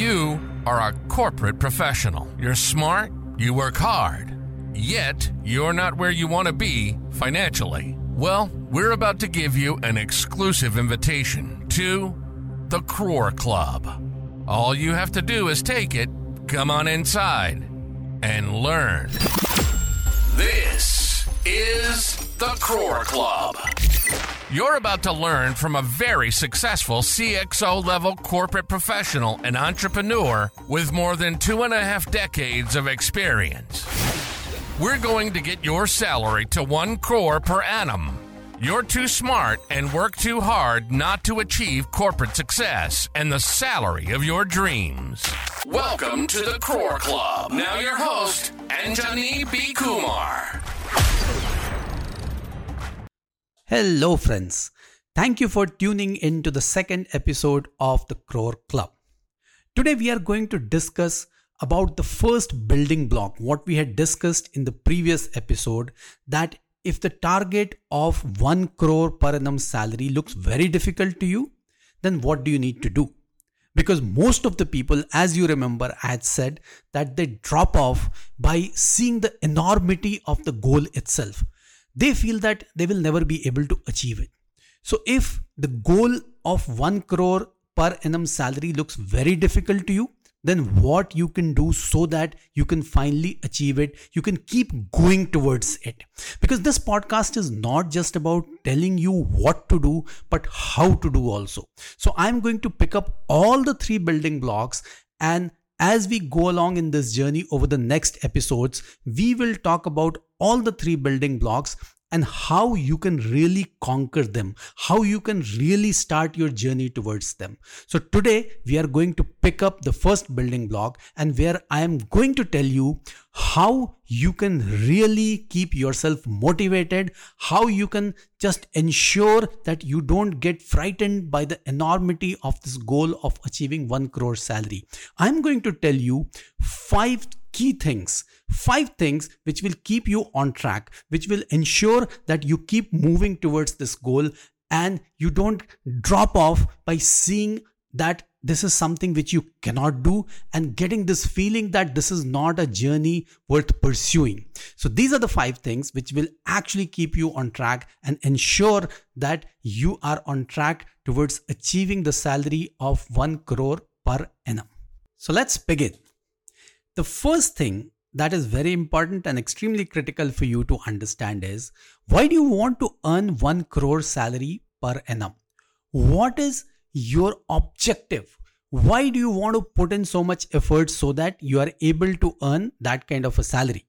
You are a corporate professional. You're smart, you work hard, yet you're not where you want to be financially. Well, we're about to give you an exclusive invitation to the Crore Club. All you have to do is take it, come on inside, and learn. This is the Crore Club. You're about to learn from a very successful CXO level corporate professional and entrepreneur with more than two and a half decades of experience. We're going to get your salary to one crore per annum. You're too smart and work too hard not to achieve corporate success and the salary of your dreams. Welcome to the Crore Club. Now your host, Anjani B. Kumar. Hello, friends. Thank you for tuning in to the second episode of the Crore Club. Today, we are going to discuss about the first building block, what we had discussed in the previous episode, that if the target of 1 crore per annum salary looks very difficult to you, then what do you need to do? Because most of the people, as you remember, I had said that they drop off by seeing the enormity of the goal itself they feel that they will never be able to achieve it. So if the goal of 1 crore per annum salary looks very difficult to you, then what you can do so that you can finally achieve it you can keep going towards it because this podcast is not just about telling you what to do but how to do also so i'm going to pick up all the three building blocks and as we go along in this journey over the next episodes, we will talk about all the three building blocks and how you can really conquer them, how you can really start your journey towards them. So, today we are going to pick up the first building block and where I am going to tell you how you can really keep yourself motivated, how you can just ensure that you don't get frightened by the enormity of this goal of achieving 1 crore salary. I'm going to tell you five key things five things which will keep you on track, which will ensure that you keep moving towards this goal and you don't drop off by seeing that this is something which you cannot do and getting this feeling that this is not a journey worth pursuing. So, these are the five things which will actually keep you on track and ensure that you are on track towards achieving the salary of 1 crore per annum. So, let's begin. The first thing that is very important and extremely critical for you to understand is why do you want to earn 1 crore salary per annum? What is your objective? Why do you want to put in so much effort so that you are able to earn that kind of a salary?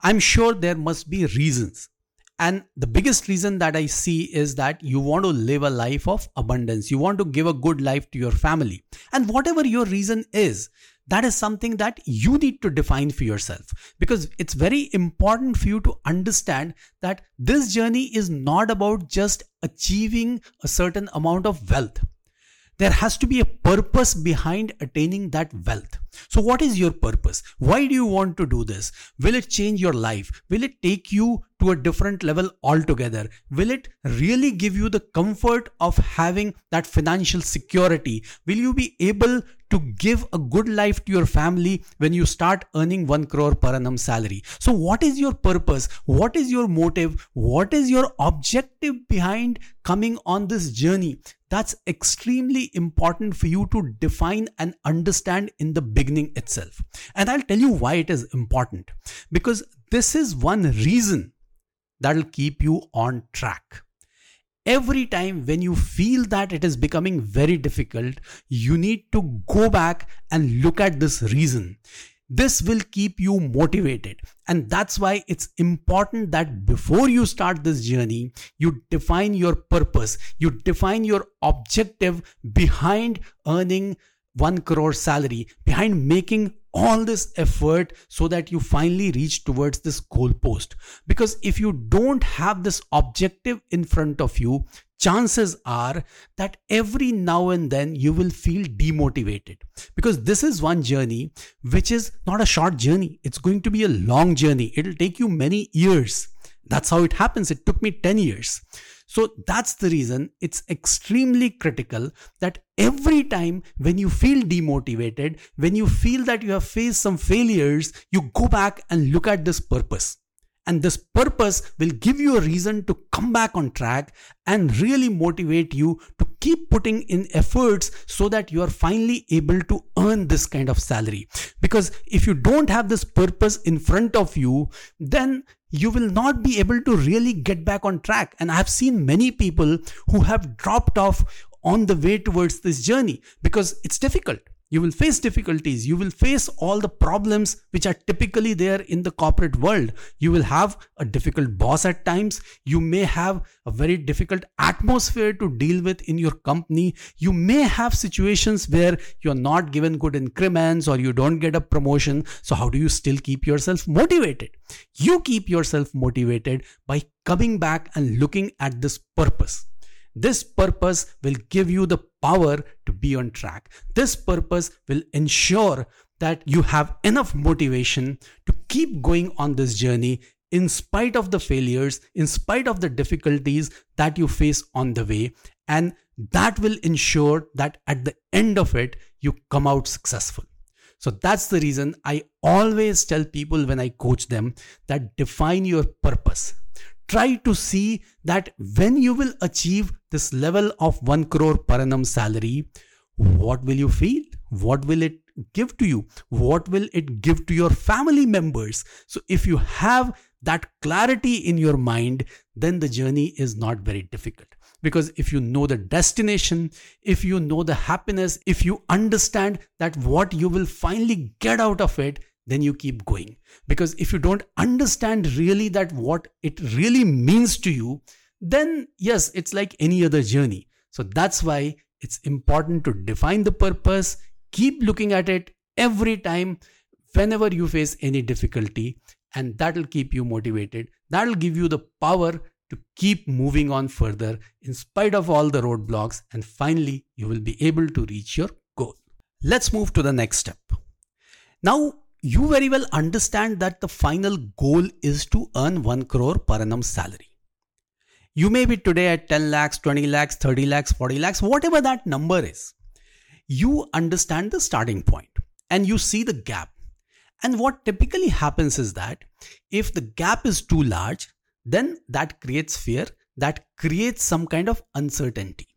I'm sure there must be reasons. And the biggest reason that I see is that you want to live a life of abundance. You want to give a good life to your family. And whatever your reason is, that is something that you need to define for yourself. Because it's very important for you to understand that this journey is not about just achieving a certain amount of wealth there has to be a purpose behind attaining that wealth. So, what is your purpose? Why do you want to do this? Will it change your life? Will it take you to a different level altogether? Will it really give you the comfort of having that financial security? Will you be able to give a good life to your family when you start earning 1 crore per annum salary? So, what is your purpose? What is your motive? What is your objective behind coming on this journey? That's extremely important for you to define and understand in the beginning itself. And I'll tell you why it is important. Because this is one reason that'll keep you on track. Every time when you feel that it is becoming very difficult, you need to go back and look at this reason. This will keep you motivated. And that's why it's important that before you start this journey, you define your purpose, you define your objective behind earning 1 crore salary, behind making all this effort so that you finally reach towards this goal post. Because if you don't have this objective in front of you, chances are that every now and then you will feel demotivated. Because this is one journey which is not a short journey. It's going to be a long journey. It'll take you many years. That's how it happens. It took me 10 years. So that's the reason it's extremely critical that every time when you feel demotivated, when you feel that you have faced some failures, you go back and look at this purpose. And this purpose will give you a reason to come back on track and really motivate you to keep putting in efforts so that you are finally able to earn this kind of salary. Because if you don't have this purpose in front of you, then you will not be able to really get back on track. And I have seen many people who have dropped off on the way towards this journey because it's difficult. You will face difficulties. You will face all the problems which are typically there in the corporate world. You will have a difficult boss at times. You may have a very difficult atmosphere to deal with in your company. You may have situations where you're not given good increments or you don't get a promotion. So, how do you still keep yourself motivated? You keep yourself motivated by coming back and looking at this purpose. This purpose will give you the power to be on track. This purpose will ensure that you have enough motivation to keep going on this journey in spite of the failures, in spite of the difficulties that you face on the way. And that will ensure that at the end of it, you come out successful. So that's the reason I always tell people when I coach them that define your purpose try to see that when you will achieve this level of 1 crore per annum salary, what will you feel? What will it give to you? What will it give to your family members? So, if you have that clarity in your mind, then the journey is not very difficult. Because if you know the destination, if you know the happiness, if you understand that what you will finally get out of it, then you keep going. Because if you don't understand really that what it really means to you then yes it's like any other journey. So that's why it's important to define the purpose keep looking at it every time whenever you face any difficulty and that'll keep you motivated. That'll give you the power to keep moving on further in spite of all the roadblocks and finally you will be able to reach your goal. Let's move to the next step. Now you very well understand that the final goal is to earn 1 crore per annum salary. You may be today at 10 lakhs, 20 lakhs, 30 lakhs, 40 lakhs, whatever that number is. You understand the starting point and you see the gap. And what typically happens is that if the gap is too large, then that creates fear, that creates some kind of uncertainty.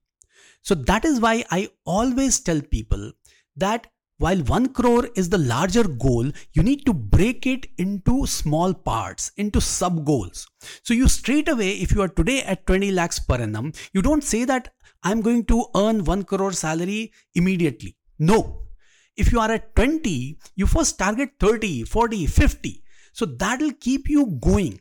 So that is why I always tell people that while 1 crore is the larger goal, you need to break it into small parts, into sub goals. So you straight away, if you are today at 20 lakhs per annum, you don't say that I'm going to earn 1 crore salary immediately. No. If you are at 20, you first target 30, 40, 50. So that'll keep you going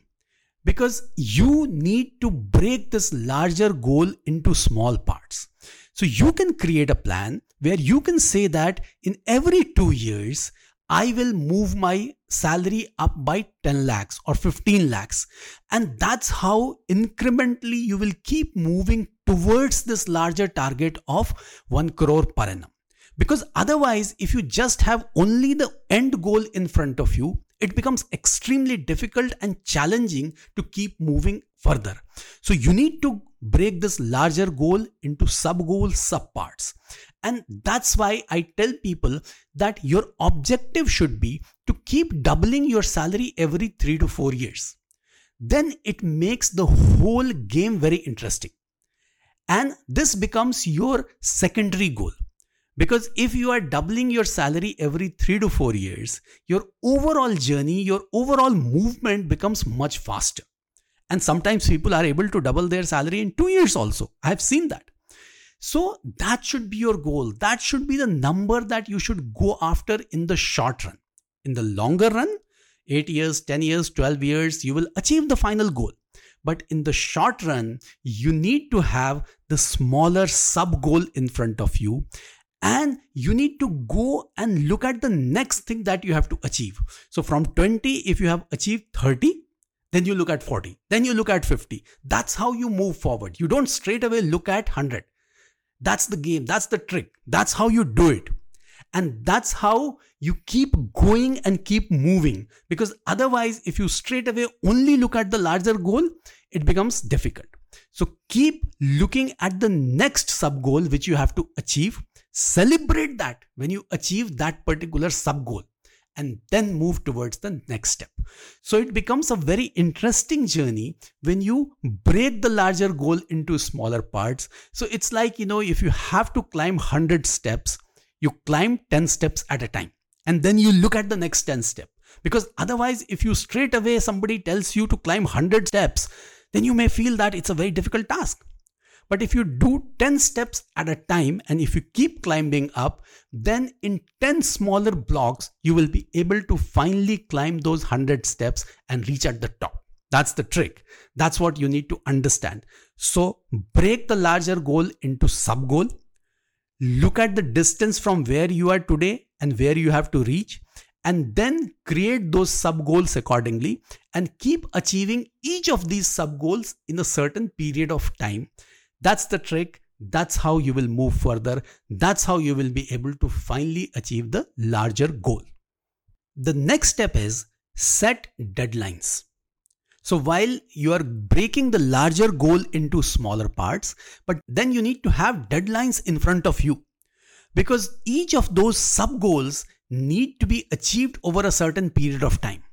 because you need to break this larger goal into small parts. So you can create a plan where you can say that in every two years, I will move my salary up by 10 lakhs or 15 lakhs. And that's how incrementally you will keep moving towards this larger target of 1 crore per annum. Because otherwise, if you just have only the end goal in front of you, it becomes extremely difficult and challenging to keep moving further. So you need to break this larger goal into sub goals, sub parts. And that's why I tell people that your objective should be to keep doubling your salary every three to four years. Then it makes the whole game very interesting. And this becomes your secondary goal. Because if you are doubling your salary every three to four years, your overall journey, your overall movement becomes much faster. And sometimes people are able to double their salary in two years also. I have seen that. So that should be your goal. That should be the number that you should go after in the short run. In the longer run, 8 years, 10 years, 12 years, you will achieve the final goal. But in the short run, you need to have the smaller sub goal in front of you. And you need to go and look at the next thing that you have to achieve. So from 20, if you have achieved 30, then you look at 40, then you look at 50. That's how you move forward. You don't straight away look at 100. That's the game. That's the trick. That's how you do it. And that's how you keep going and keep moving. Because otherwise, if you straight away only look at the larger goal, it becomes difficult. So keep looking at the next sub goal which you have to achieve. Celebrate that when you achieve that particular sub goal and then move towards the next step. So it becomes a very interesting journey when you break the larger goal into smaller parts. So it's like, you know, if you have to climb 100 steps, you climb 10 steps at a time and then you look at the next 10 step. Because otherwise, if you straight away somebody tells you to climb 100 steps, then you may feel that it's a very difficult task. But if you do 10 steps at a time and if you keep climbing up, then in 10 smaller blocks, you will be able to finally climb those 100 steps and reach at the top. That's the trick. That's what you need to understand. So break the larger goal into sub goal. Look at the distance from where you are today and where you have to reach and then create those sub goals accordingly and keep achieving each of these sub goals in a certain period of time that's the trick. That's how you will move further. That's how you will be able to finally achieve the larger goal. The next step is set deadlines. So while you are breaking the larger goal into smaller parts, but then you need to have deadlines in front of you because each of those sub goals need to be achieved over a certain period of time.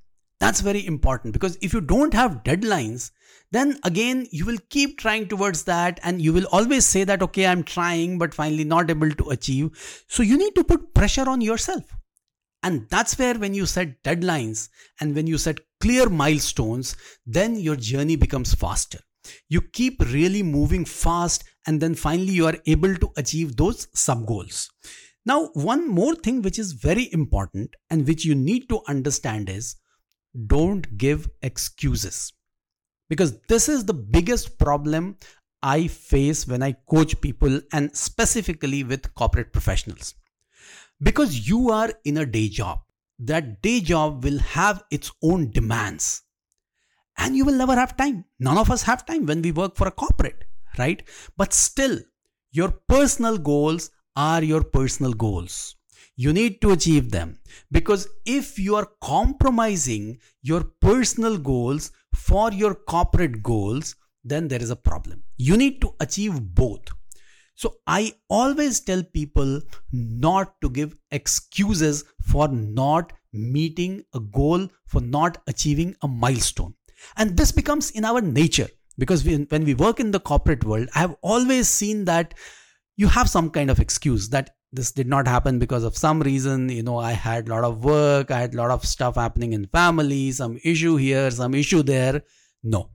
That's very important because if you don't have deadlines, then again you will keep trying towards that and you will always say that, okay, I'm trying, but finally not able to achieve. So you need to put pressure on yourself. And that's where when you set deadlines and when you set clear milestones, then your journey becomes faster. You keep really moving fast and then finally you are able to achieve those sub goals. Now, one more thing which is very important and which you need to understand is don't give excuses. Because this is the biggest problem I face when I coach people and specifically with corporate professionals. Because you are in a day job, that day job will have its own demands. And you will never have time. None of us have time when we work for a corporate, right? But still, your personal goals are your personal goals you need to achieve them. Because if you are compromising your personal goals for your corporate goals then there is a problem. You need to achieve both. So i always tell people not to give excuses for not meeting a goal for not achieving a milestone. And this becomes in our nature. Because we, when we work in the corporate world i have always seen that you have some kind of excuse that this did not happen because of some reason you know i had a lot of work i had a lot of stuff happening in family some issue here some issue there. No.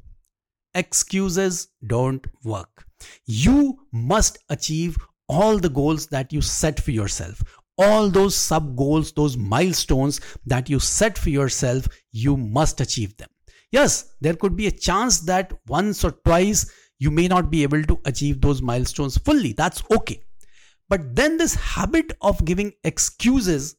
Excuses don't work. You must achieve all the goals that you set for yourself. All those sub goals those milestones that you set for yourself you must achieve them. Yes there could be a chance that once or twice you may not be able to achieve those milestones fully. That's okay but then this habit of giving excuses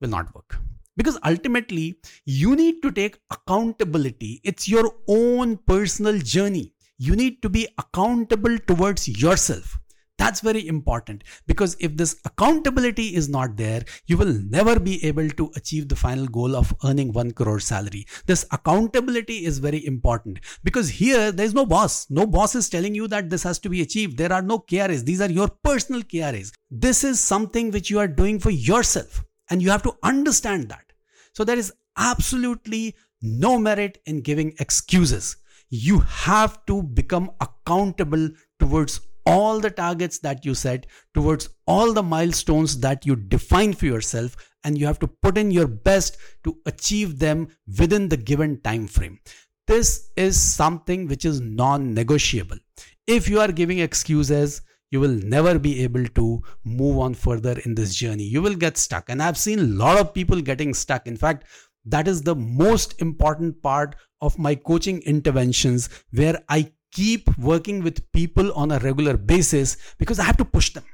will not work. Because ultimately, you need to take accountability. It's your own personal journey. You need to be accountable towards yourself. That's very important because if this accountability is not there, you will never be able to achieve the final goal of earning 1 crore salary. This accountability is very important because here there's no boss. No boss is telling you that this has to be achieved. There are no KRAs. These are your personal KRAs. This is something which you are doing for yourself and you have to understand that. So there is absolutely no merit in giving excuses. You have to become accountable towards all the targets that you set, towards all the milestones that you define for yourself, and you have to put in your best to achieve them within the given time frame. This is something which is non negotiable. If you are giving excuses, you will never be able to move on further in this journey. You will get stuck. And I've seen a lot of people getting stuck. In fact, that is the most important part of my coaching interventions where I keep working with people on a regular basis because I have to push them.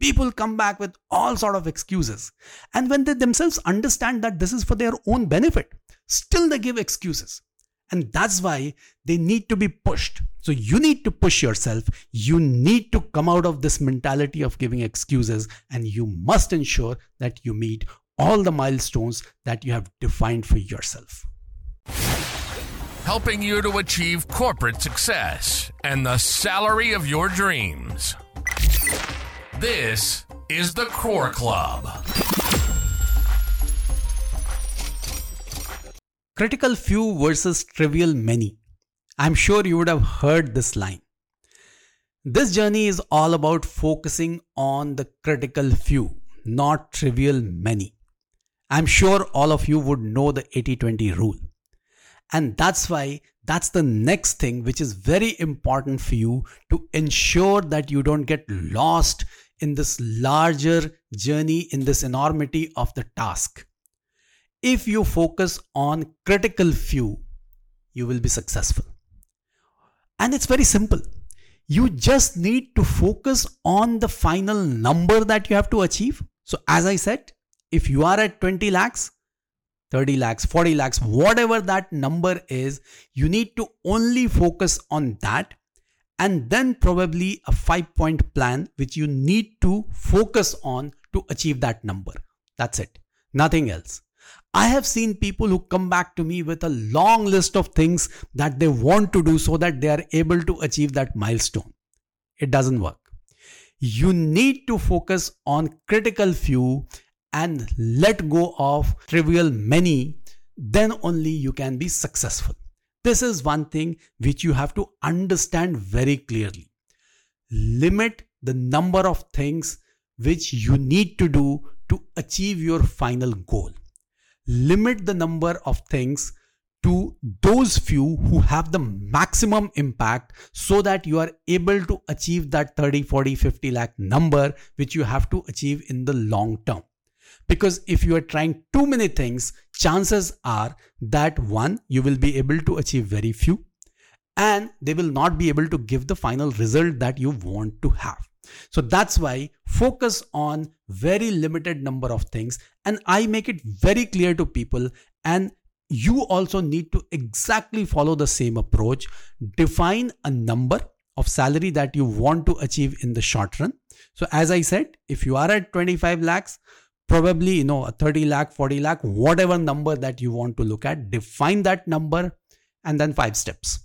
People come back with all sort of excuses. And when they themselves understand that this is for their own benefit, still they give excuses. And that's why they need to be pushed. So you need to push yourself. You need to come out of this mentality of giving excuses and you must ensure that you meet all the milestones that you have defined for yourself. Helping you to achieve corporate success and the salary of your dreams. This is the Crore Club. Critical few versus trivial many. I'm sure you would have heard this line. This journey is all about focusing on the critical few, not trivial many. I'm sure all of you would know the 80 20 rule. And that's why that's the next thing which is very important for you to ensure that you don't get lost in this larger journey, in this enormity of the task. If you focus on critical few, you will be successful. And it's very simple. You just need to focus on the final number that you have to achieve. So, as I said, if you are at 20 lakhs, 30 lakhs, 40 lakhs, whatever that number is, you need to only focus on that and then probably a five point plan which you need to focus on to achieve that number. That's it. Nothing else. I have seen people who come back to me with a long list of things that they want to do so that they are able to achieve that milestone. It doesn't work. You need to focus on critical few and let go of trivial many, then only you can be successful. This is one thing which you have to understand very clearly. Limit the number of things which you need to do to achieve your final goal limit the number of things to those few who have the maximum impact so that you are able to achieve that 30 40 50 lakh number which you have to achieve in the long term because if you are trying too many things chances are that one you will be able to achieve very few and they will not be able to give the final result that you want to have so that's why focus on very limited number of things and I make it very clear to people and you also need to exactly follow the same approach. Define a number of salary that you want to achieve in the short run. So as I said, if you are at 25 lakhs, probably you know a 30 lakh 40 lakh whatever number that you want to look at define that number and then five steps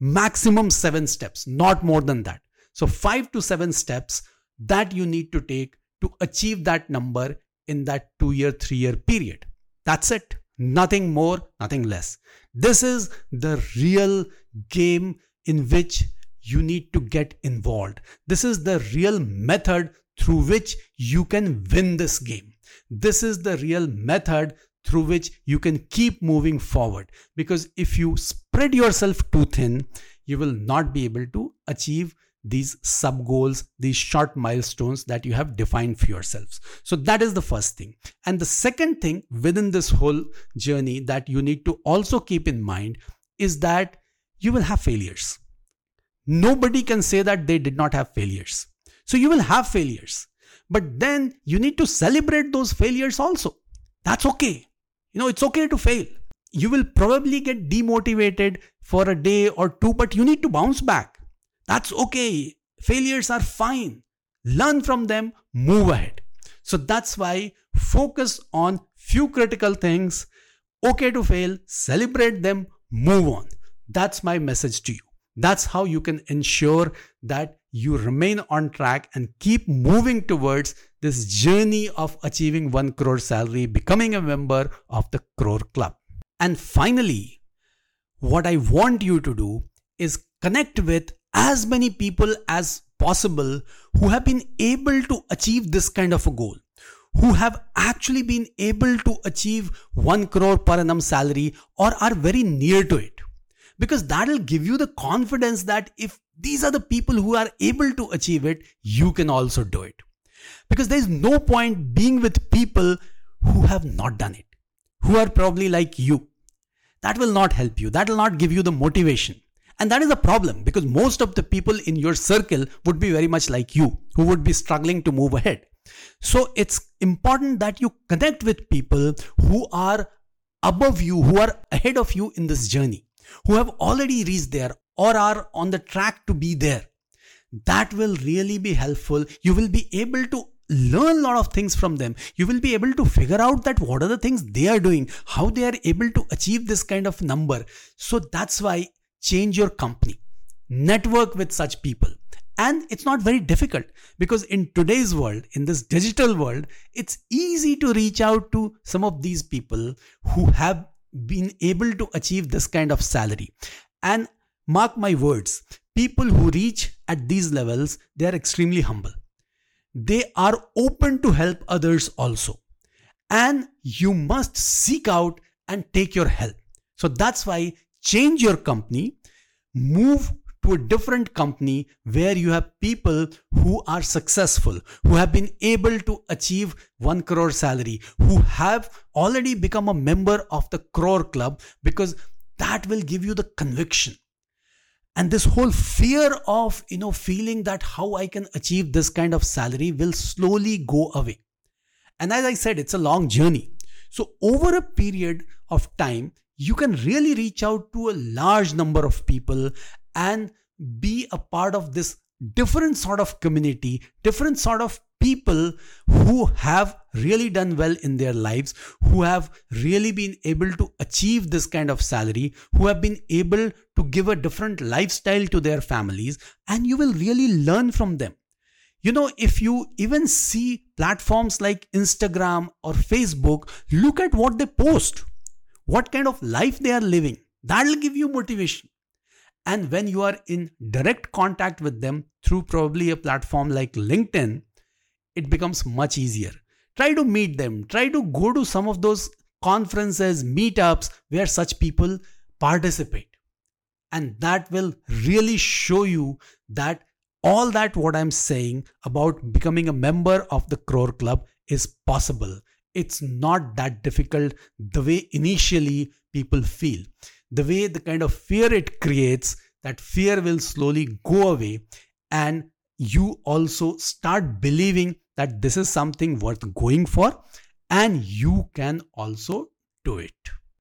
maximum seven steps not more than that so, five to seven steps that you need to take to achieve that number in that two year, three year period. That's it. Nothing more, nothing less. This is the real game in which you need to get involved. This is the real method through which you can win this game. This is the real method through which you can keep moving forward. Because if you spread yourself too thin, you will not be able to achieve these sub goals, these short milestones that you have defined for yourselves. So that is the first thing. And the second thing within this whole journey that you need to also keep in mind is that you will have failures. Nobody can say that they did not have failures. So you will have failures. But then you need to celebrate those failures also. That's okay. You know, it's okay to fail. You will probably get demotivated for a day or two, but you need to bounce back that's okay. Failures are fine. Learn from them, move ahead. So that's why focus on few critical things. Okay to fail, celebrate them, move on. That's my message to you. That's how you can ensure that you remain on track and keep moving towards this journey of achieving 1 crore salary, becoming a member of the Crore Club. And finally, what I want you to do is connect with as many people as possible who have been able to achieve this kind of a goal who have actually been able to achieve 1 crore per annum salary or are very near to it because that will give you the confidence that if these are the people who are able to achieve it you can also do it. Because there is no point being with people who have not done it who are probably like you. That will not help you. That will not give you the motivation. And that is a problem because most of the people in your circle would be very much like you, who would be struggling to move ahead. So it's important that you connect with people who are above you, who are ahead of you in this journey, who have already reached there or are on the track to be there. That will really be helpful. You will be able to learn a lot of things from them. You will be able to figure out that what are the things they are doing, how they are able to achieve this kind of number. So that's why change your company. Network with such people. And it's not very difficult because in today's world, in this digital world, it's easy to reach out to some of these people who have been able to achieve this kind of salary. And mark my words, people who reach at these levels, they are extremely humble. They are open to help others also. And you must seek out and take your help. So that's why change your company, move to a different company where you have people who are successful, who have been able to achieve 1 crore salary, who have already become a member of the crore club because that will give you the conviction. And this whole fear of, you know, feeling that how I can achieve this kind of salary will slowly go away. And as I said, it's a long journey. So over a period of time, you can really reach out to a large number of people and be a part of this different sort of community, different sort of people who have really done well in their lives, who have really been able to achieve this kind of salary, who have been able to give a different lifestyle to their families, and you will really learn from them. You know, if you even see platforms like Instagram or Facebook, look at what they post, what kind of life they are living. That'll give you motivation. And when you are in direct contact with them through probably a platform like LinkedIn, it becomes much easier. Try to meet them, try to go to some of those conferences, meetups where such people participate. And that will really show you that all that what I'm saying about becoming a member of the Crore Club is possible. It's not that difficult the way initially people feel the way the kind of fear it creates, that fear will slowly go away. And you also start believing that this is something worth going for and you can also do it.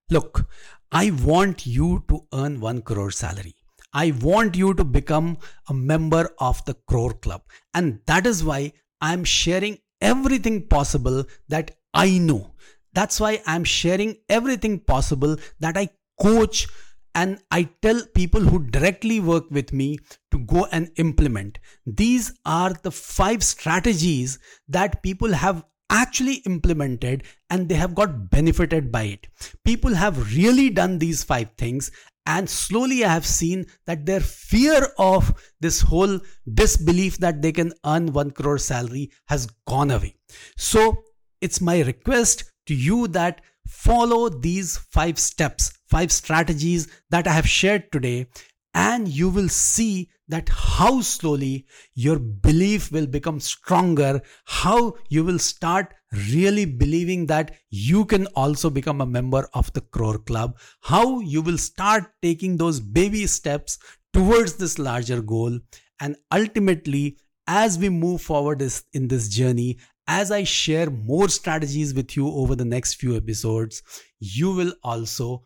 Look, I want you to earn 1 crore salary. I want you to become a member of the Crore Club. And that is why I'm sharing everything possible that I know. That's why I'm sharing everything possible that I coach and I tell people who directly work with me to go and implement. These are the five strategies that people have actually implemented and they have got benefited by it. People have really done these five things and slowly I have seen that their fear of this whole disbelief that they can earn 1 crore salary has gone away. So it's my request to you that follow these five steps five strategies that I have shared today, and you will see that how slowly your belief will become stronger, how you will start really believing that you can also become a member of the Crore Club, how you will start taking those baby steps towards this larger goal, and ultimately, as we move forward in this journey, as I share more strategies with you over the next few episodes, you will also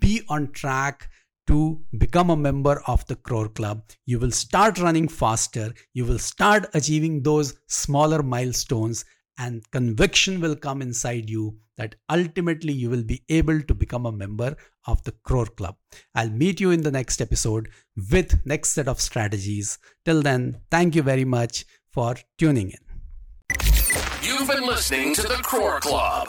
be on track to become a member of the Crore Club. You will start running faster, you will start achieving those smaller milestones, and conviction will come inside you that ultimately you will be able to become a member of the Crore Club. I'll meet you in the next episode with next set of strategies. Till then, thank you very much for tuning in. You've been listening to the Crore Club.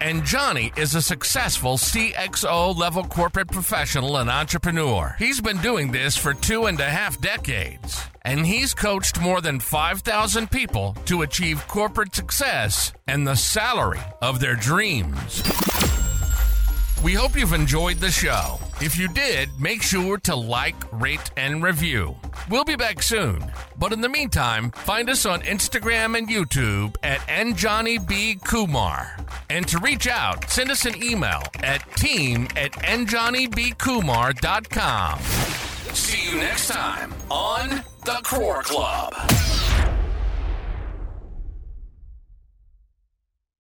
Anjani is a successful CXO level corporate professional and entrepreneur. He's been doing this for two and a half decades. And he's coached more than 5,000 people to achieve corporate success and the salary of their dreams. We hope you've enjoyed the show. If you did, make sure to like, rate, and review. We'll be back soon. But in the meantime, find us on Instagram and YouTube at AnjaniBKumar. And to reach out, send us an email at team at anjanibkuumar.com. See you next time on The Crore Club.